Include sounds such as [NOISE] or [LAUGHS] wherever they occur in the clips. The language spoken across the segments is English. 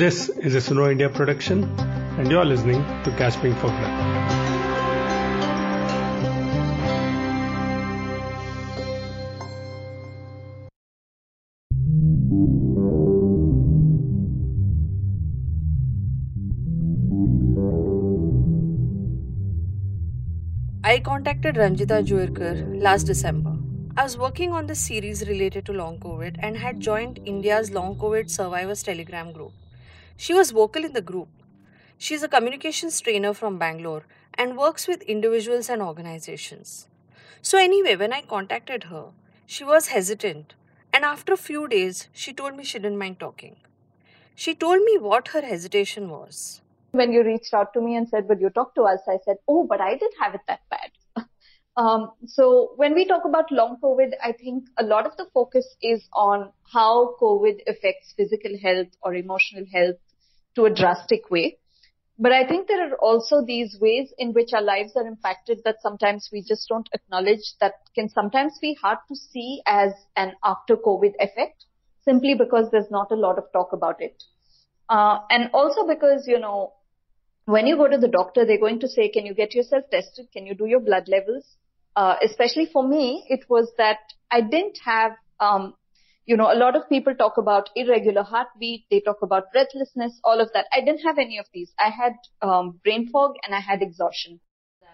This is a Suno India production, and you're listening to Gasping for Breath. I contacted Ranjita Joirkar last December. I was working on this series related to long COVID and had joined India's long COVID survivors telegram group. She was vocal in the group. She is a communications trainer from Bangalore and works with individuals and organizations. So, anyway, when I contacted her, she was hesitant, and after a few days, she told me she didn't mind talking. She told me what her hesitation was. When you reached out to me and said, Will you talk to us? I said, Oh, but I didn't have it that bad. [LAUGHS] um, so, when we talk about long COVID, I think a lot of the focus is on how COVID affects physical health or emotional health to a drastic way. But I think there are also these ways in which our lives are impacted that sometimes we just don't acknowledge that can sometimes be hard to see as an after COVID effect simply because there's not a lot of talk about it. Uh, and also because, you know, when you go to the doctor, they're going to say, can you get yourself tested? Can you do your blood levels? Uh, especially for me, it was that I didn't have um, you know, a lot of people talk about irregular heartbeat. They talk about breathlessness, all of that. I didn't have any of these. I had um, brain fog and I had exhaustion.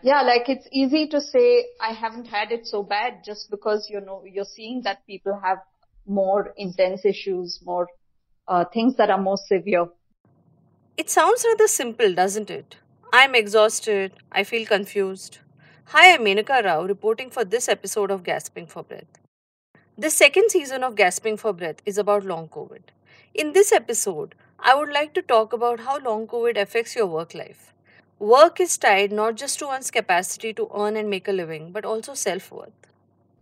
Yeah, like it's easy to say I haven't had it so bad just because you know you're seeing that people have more intense issues, more uh, things that are more severe. It sounds rather simple, doesn't it? I'm exhausted. I feel confused. Hi, I'm Menaka Rao reporting for this episode of Gasping for Breath. The second season of Gasping for Breath is about long COVID. In this episode, I would like to talk about how long COVID affects your work life. Work is tied not just to one's capacity to earn and make a living, but also self worth.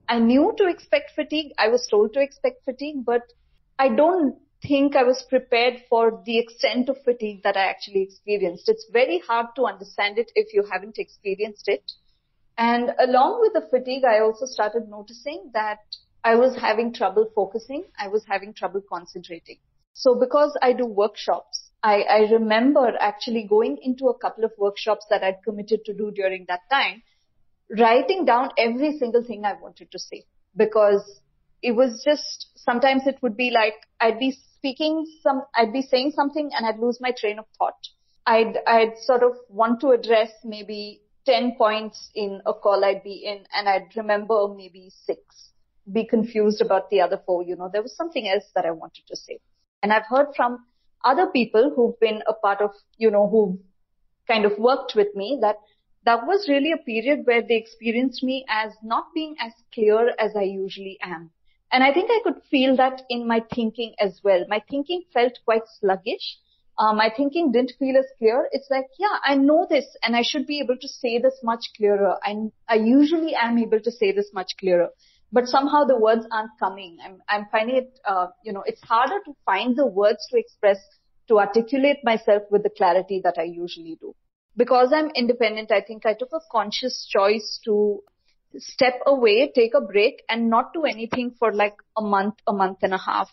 I knew to expect fatigue. I was told to expect fatigue, but I don't think I was prepared for the extent of fatigue that I actually experienced. It's very hard to understand it if you haven't experienced it. And along with the fatigue, I also started noticing that I was having trouble focusing. I was having trouble concentrating. So because I do workshops, I, I remember actually going into a couple of workshops that I'd committed to do during that time, writing down every single thing I wanted to say because it was just sometimes it would be like I'd be speaking some, I'd be saying something and I'd lose my train of thought. I'd, I'd sort of want to address maybe 10 points in a call I'd be in and I'd remember maybe six be confused about the other four. You know, there was something else that I wanted to say. And I've heard from other people who've been a part of, you know, who kind of worked with me that that was really a period where they experienced me as not being as clear as I usually am. And I think I could feel that in my thinking as well. My thinking felt quite sluggish. Uh, my thinking didn't feel as clear. It's like, yeah, I know this and I should be able to say this much clearer. I, I usually am able to say this much clearer but somehow the words aren't coming. I'm, I'm finding it, uh, you know, it's harder to find the words to express, to articulate myself with the clarity that I usually do. Because I'm independent, I think I took a conscious choice to step away, take a break and not do anything for like a month, a month and a half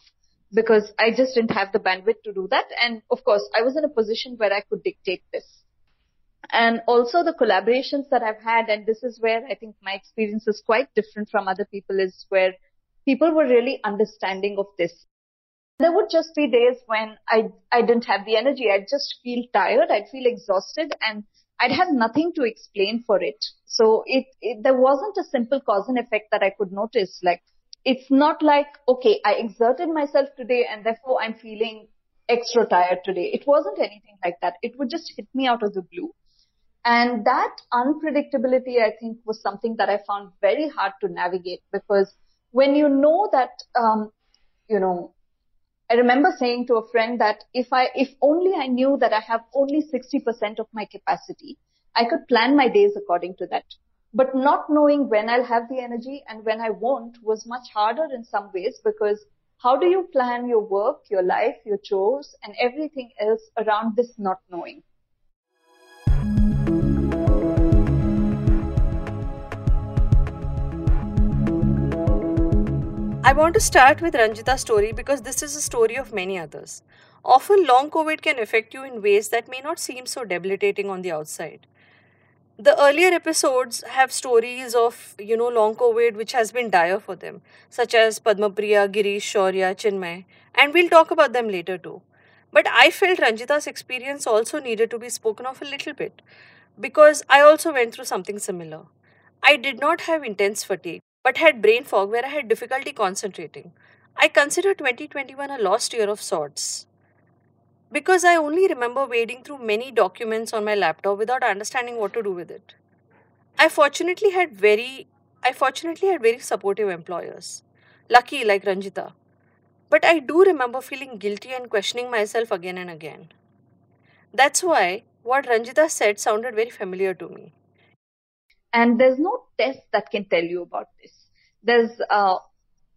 because I just didn't have the bandwidth to do that. And of course, I was in a position where I could dictate this and also the collaborations that I've had, and this is where I think my experience is quite different from other people, is where people were really understanding of this. There would just be days when I, I didn't have the energy. I'd just feel tired. I'd feel exhausted and I'd have nothing to explain for it. So it, it, there wasn't a simple cause and effect that I could notice. Like, it's not like, okay, I exerted myself today and therefore I'm feeling extra tired today. It wasn't anything like that. It would just hit me out of the blue. And that unpredictability, I think, was something that I found very hard to navigate because when you know that, um, you know, I remember saying to a friend that if I, if only I knew that I have only 60% of my capacity, I could plan my days according to that. But not knowing when I'll have the energy and when I won't was much harder in some ways because how do you plan your work, your life, your chores and everything else around this not knowing? I want to start with Ranjita's story because this is a story of many others. Often, long COVID can affect you in ways that may not seem so debilitating on the outside. The earlier episodes have stories of, you know, long COVID which has been dire for them, such as Padma Priya, Girish, Shaurya, Chinmay, and we'll talk about them later too. But I felt Ranjita's experience also needed to be spoken of a little bit because I also went through something similar. I did not have intense fatigue, but had brain fog where I had difficulty concentrating. I consider 2021 a lost year of sorts because I only remember wading through many documents on my laptop without understanding what to do with it. I fortunately had very I fortunately had very supportive employers. Lucky like Ranjita. But I do remember feeling guilty and questioning myself again and again. That's why what Ranjita said sounded very familiar to me. And there's no test that can tell you about this. There's uh,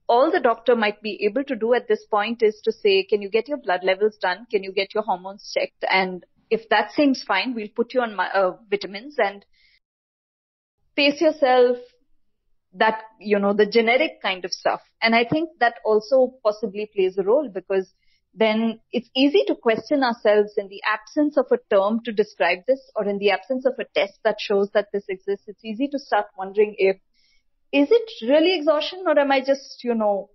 all the doctor might be able to do at this point is to say, can you get your blood levels done? Can you get your hormones checked? And if that seems fine, we'll put you on my, uh, vitamins and pace yourself, that, you know, the generic kind of stuff. And I think that also possibly plays a role because then it's easy to question ourselves in the absence of a term to describe this or in the absence of a test that shows that this exists. It's easy to start wondering if is it really exhaustion or am I just, you know,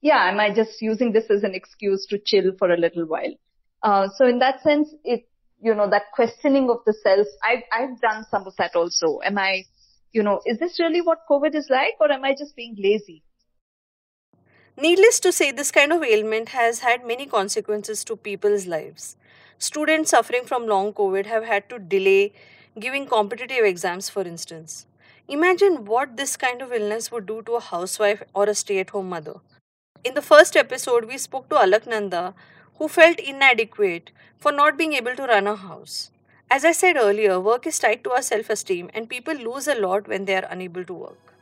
yeah, am I just using this as an excuse to chill for a little while? Uh, so in that sense, it, you know, that questioning of the self, I've, I've done some of that also. Am I, you know, is this really what COVID is like or am I just being lazy? Needless to say, this kind of ailment has had many consequences to people's lives. Students suffering from long COVID have had to delay giving competitive exams, for instance. Imagine what this kind of illness would do to a housewife or a stay at home mother. In the first episode, we spoke to Alaknanda, who felt inadequate for not being able to run a house. As I said earlier, work is tied to our self esteem, and people lose a lot when they are unable to work.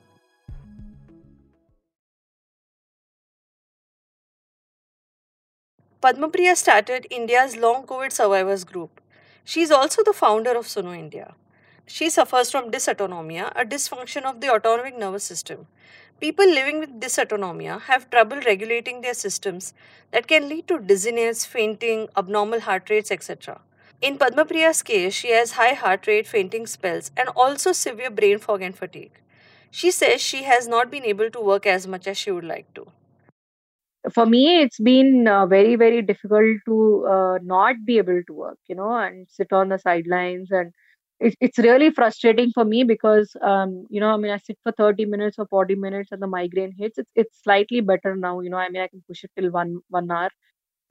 Padmapriya started India's long COVID survivors group. She is also the founder of Suno India. She suffers from dysautonomia, a dysfunction of the autonomic nervous system. People living with dysautonomia have trouble regulating their systems that can lead to dizziness, fainting, abnormal heart rates, etc. In Padmapriya's case, she has high heart rate, fainting spells, and also severe brain fog and fatigue. She says she has not been able to work as much as she would like to. For me, it's been uh, very, very difficult to uh, not be able to work, you know, and sit on the sidelines and it's it's really frustrating for me because um you know I mean I sit for 30 minutes or 40 minutes and the migraine hits. It's it's slightly better now you know I mean I can push it till one one hour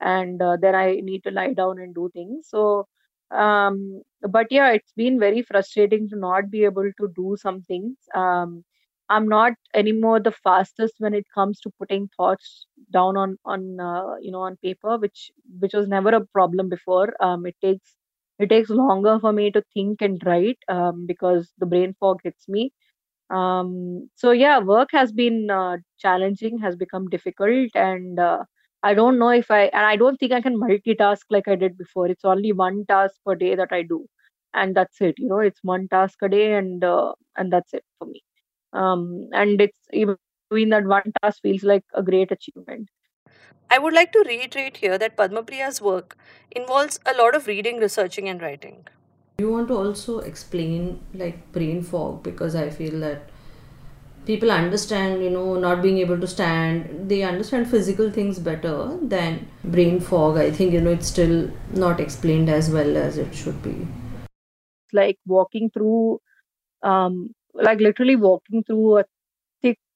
and uh, then I need to lie down and do things. So um but yeah it's been very frustrating to not be able to do some things. Um I'm not anymore the fastest when it comes to putting thoughts down on on uh, you know on paper which which was never a problem before. Um it takes it takes longer for me to think and write um, because the brain fog hits me. Um, so yeah work has been uh, challenging has become difficult and uh, i don't know if i and i don't think i can multitask like i did before. It's only one task per day that i do and that's it you know? It's one task a day and uh, and that's it for me. Um, and it's even doing that one task feels like a great achievement I would like to reiterate here that Padmapriya's work involves a lot of reading, researching, and writing. You want to also explain like brain fog because I feel that people understand, you know, not being able to stand, they understand physical things better than brain fog. I think, you know, it's still not explained as well as it should be. It's like walking through, um, like literally walking through a thick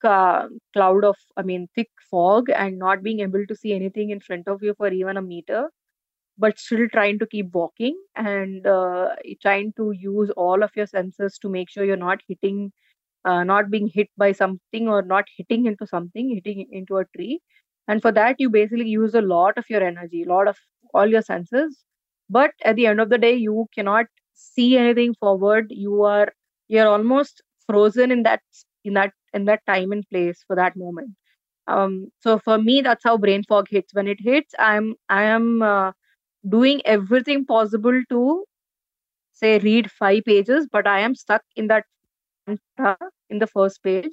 uh, cloud of, I mean, thick fog and not being able to see anything in front of you for even a meter, but still trying to keep walking and uh, trying to use all of your senses to make sure you're not hitting, uh, not being hit by something or not hitting into something, hitting into a tree. And for that, you basically use a lot of your energy, a lot of all your senses. But at the end of the day, you cannot see anything forward. You are you're almost frozen in that in that in that time and place for that moment. Um, so for me that's how brain fog hits. When it hits i'm i am uh, doing everything possible to say read five pages but i am stuck in that in the first page.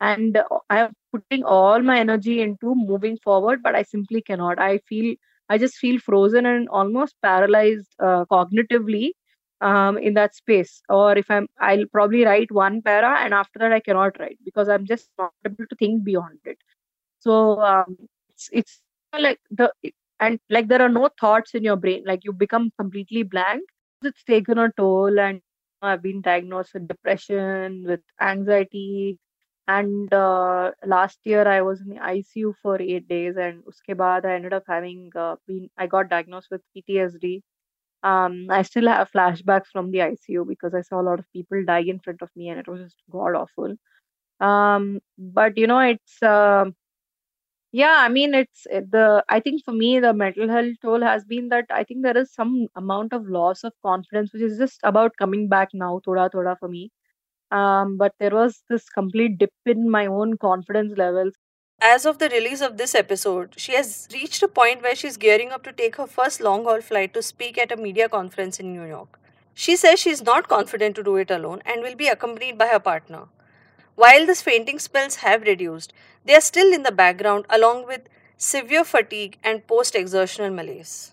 And i am putting all my energy into moving forward but i simply cannot. I feel I just feel frozen and almost paralyzed uh, cognitively um, in that space. Or if I'm, I'll probably write one para and after that I cannot write because I'm just not able to think beyond it. So um, it's it's like the and like there are no thoughts in your brain. Like you become completely blank. It's taken a toll, and I've been diagnosed with depression, with anxiety, and uh, last year I was in the ICU for eight days, and uske baad I ended up having uh, been I got diagnosed with PTSD. Um, I still have flashbacks from the ICU because I saw a lot of people die in front of me, and it was just god awful. Um, but you know, it's uh, yeah, I mean, it's the I think for me the mental health toll has been that I think there is some amount of loss of confidence, which is just about coming back now, thoda thoda for me. Um, but there was this complete dip in my own confidence levels. As of the release of this episode, she has reached a point where she's gearing up to take her first long haul flight to speak at a media conference in New York. She says she's not confident to do it alone and will be accompanied by her partner. While these fainting spells have reduced, they are still in the background along with severe fatigue and post exertional malaise.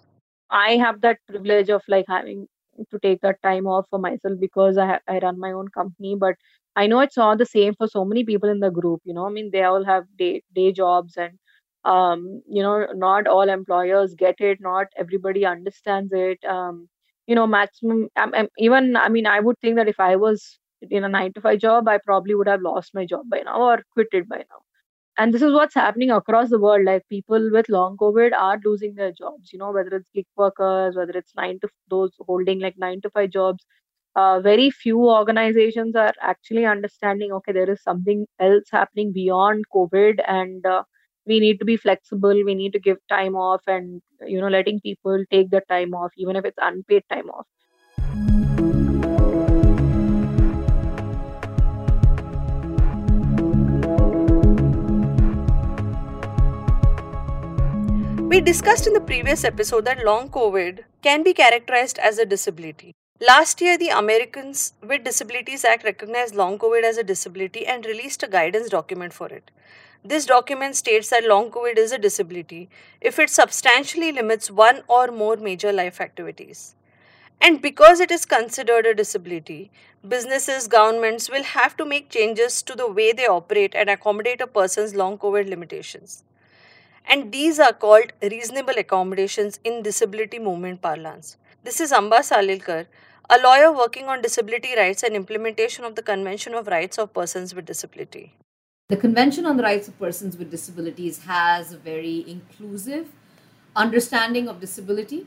I have that privilege of like having to take that time off for myself because I I run my own company, but I know it's not the same for so many people in the group. You know, I mean, they all have day day jobs, and um, you know, not all employers get it. Not everybody understands it. Um, you know, maximum. Um, um, even I mean, I would think that if I was in a nine to five job, I probably would have lost my job by now or quit it by now and this is what's happening across the world like people with long covid are losing their jobs you know whether it's gig workers whether it's nine to those holding like nine to five jobs uh, very few organizations are actually understanding okay there is something else happening beyond covid and uh, we need to be flexible we need to give time off and you know letting people take the time off even if it's unpaid time off We discussed in the previous episode that long COVID can be characterized as a disability. Last year, the Americans with Disabilities Act recognized long COVID as a disability and released a guidance document for it. This document states that long COVID is a disability if it substantially limits one or more major life activities. And because it is considered a disability, businesses, governments will have to make changes to the way they operate and accommodate a person's long COVID limitations and these are called reasonable accommodations in disability movement parlance. This is Amba Salilkar, a lawyer working on disability rights and implementation of the Convention of Rights of Persons with Disability. The Convention on the Rights of Persons with Disabilities has a very inclusive understanding of disability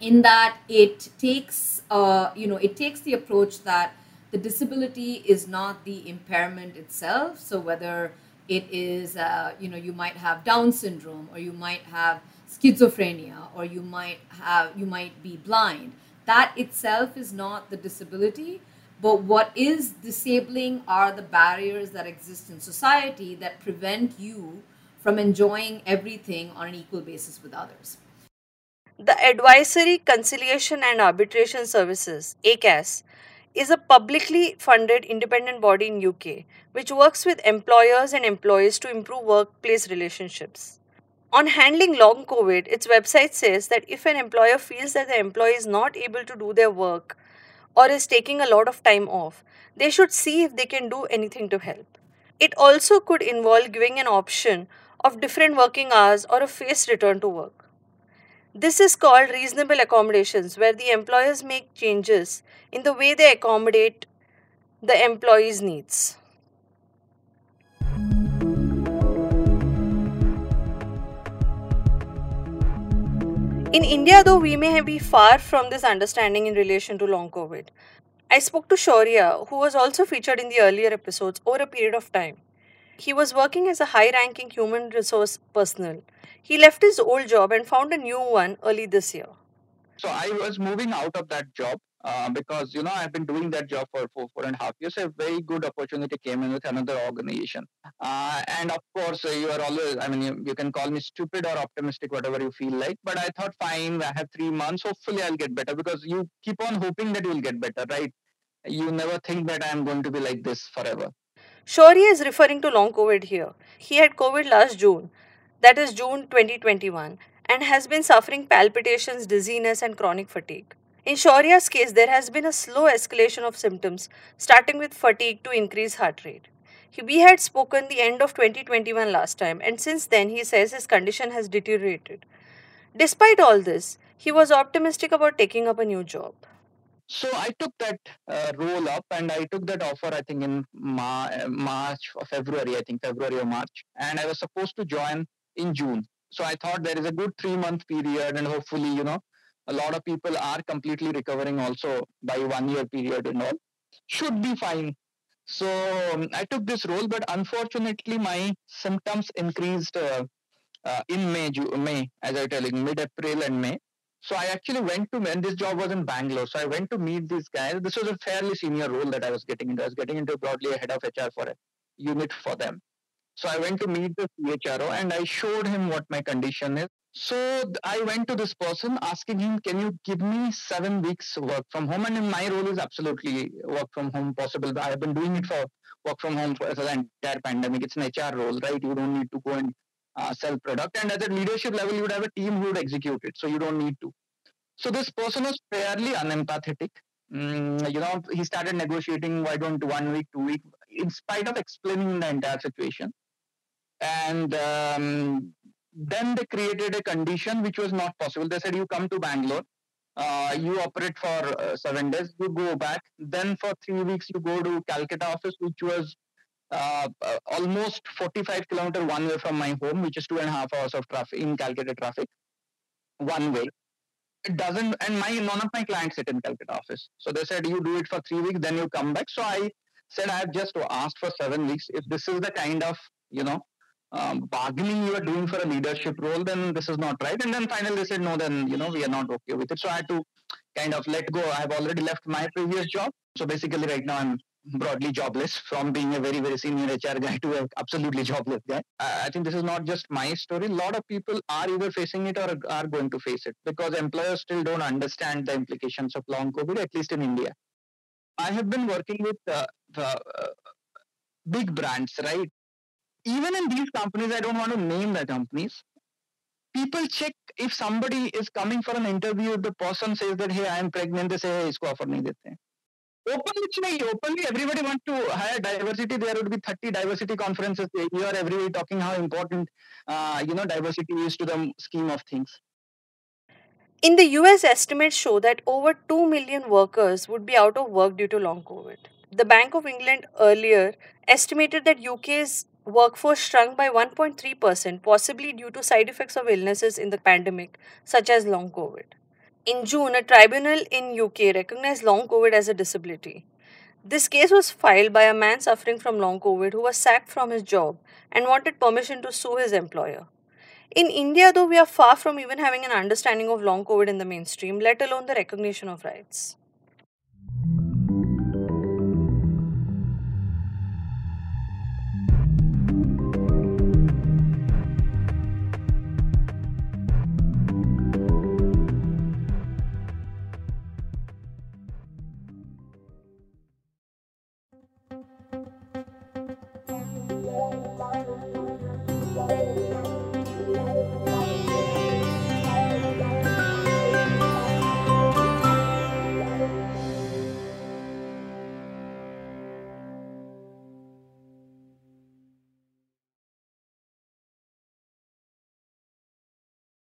in that it takes uh, you know it takes the approach that the disability is not the impairment itself so whether it is uh, you know you might have down syndrome or you might have schizophrenia or you might have you might be blind that itself is not the disability but what is disabling are the barriers that exist in society that prevent you from enjoying everything on an equal basis with others The Advisory, Conciliation and Arbitration Services, ACAS, is a publicly funded independent body in UK which works with employers and employees to improve workplace relationships. On handling long COVID, its website says that if an employer feels that the employee is not able to do their work or is taking a lot of time off, they should see if they can do anything to help. It also could involve giving an option of different working hours or a phased return to work. This is called reasonable accommodations, where the employers make changes in the way they accommodate the employees' needs. In India, though, we may be far from this understanding in relation to long COVID. I spoke to Shaurya, who was also featured in the earlier episodes, over a period of time. He was working as a high ranking human resource personnel. He left his old job and found a new one early this year. So I was moving out of that job uh, because you know I've been doing that job for four four and a half years. A very good opportunity came in with another organization, uh, and of course uh, you are always. I mean, you, you can call me stupid or optimistic, whatever you feel like. But I thought, fine, I have three months. Hopefully, I'll get better because you keep on hoping that you'll get better, right? You never think that I'm going to be like this forever. Shaurya is referring to long COVID here. He had COVID last June, that is June 2021, and has been suffering palpitations, dizziness, and chronic fatigue. In Shaurya's case, there has been a slow escalation of symptoms, starting with fatigue to increased heart rate. We had spoken the end of 2021 last time, and since then he says his condition has deteriorated. Despite all this, he was optimistic about taking up a new job. So I took that uh, role up and I took that offer, I think in Ma- March or February, I think February or March. And I was supposed to join in June. So I thought there is a good three month period and hopefully, you know, a lot of people are completely recovering also by one year period and all. Should be fine. So um, I took this role, but unfortunately my symptoms increased uh, uh, in May, May, as I telling, mid-April and May. So I actually went to, and this job was in Bangalore. So I went to meet these guys. This was a fairly senior role that I was getting into. I was getting into broadly a head of HR for a unit for them. So I went to meet the CHRO and I showed him what my condition is. So I went to this person asking him, can you give me seven weeks work from home? And my role is absolutely work from home possible. I have been doing it for work from home for the entire pandemic. It's an HR role, right? You don't need to go and uh, sell product. And at a leadership level, you would have a team who would execute it. So you don't need to. So this person was fairly unempathetic. Mm, you know, he started negotiating, why don't one week, two week, in spite of explaining the entire situation. And um, then they created a condition which was not possible. They said, you come to Bangalore, uh, you operate for uh, seven days, you go back. Then for three weeks, you go to Calcutta office, which was uh, uh almost 45 kilometer one way from my home, which is two and a half hours of traffic in Calcutta traffic, one way. It doesn't, and my none of my clients sit in Calcutta office. So they said you do it for three weeks, then you come back. So I said I have just asked for seven weeks. If this is the kind of you know um, bargaining you are doing for a leadership role, then this is not right. And then finally they said, no, then, you know, we are not okay with it. So I had to kind of let go. I've already left my previous job. So basically right now I'm broadly jobless from being a very, very senior HR guy to an absolutely jobless guy. I think this is not just my story. A lot of people are either facing it or are going to face it because employers still don't understand the implications of long COVID, at least in India. I have been working with uh, the uh, big brands, right? Even in these companies, I don't want to name the companies. People check if somebody is coming for an interview, the person says that, hey, I am pregnant, they say, hey, isko offer nahi dete. Openly, openly, everybody wants to hire diversity. There would be 30 diversity conferences a year, everybody talking how important, uh, you know, diversity is to the scheme of things. In the US, estimates show that over 2 million workers would be out of work due to long COVID. The Bank of England earlier estimated that UK's workforce shrunk by 1.3%, possibly due to side effects of illnesses in the pandemic, such as long COVID. In June, a tribunal in UK recognized long COVID as a disability. This case was filed by a man suffering from long COVID who was sacked from his job and wanted permission to sue his employer. In India, though, we are far from even having an understanding of long COVID in the mainstream, let alone the recognition of rights.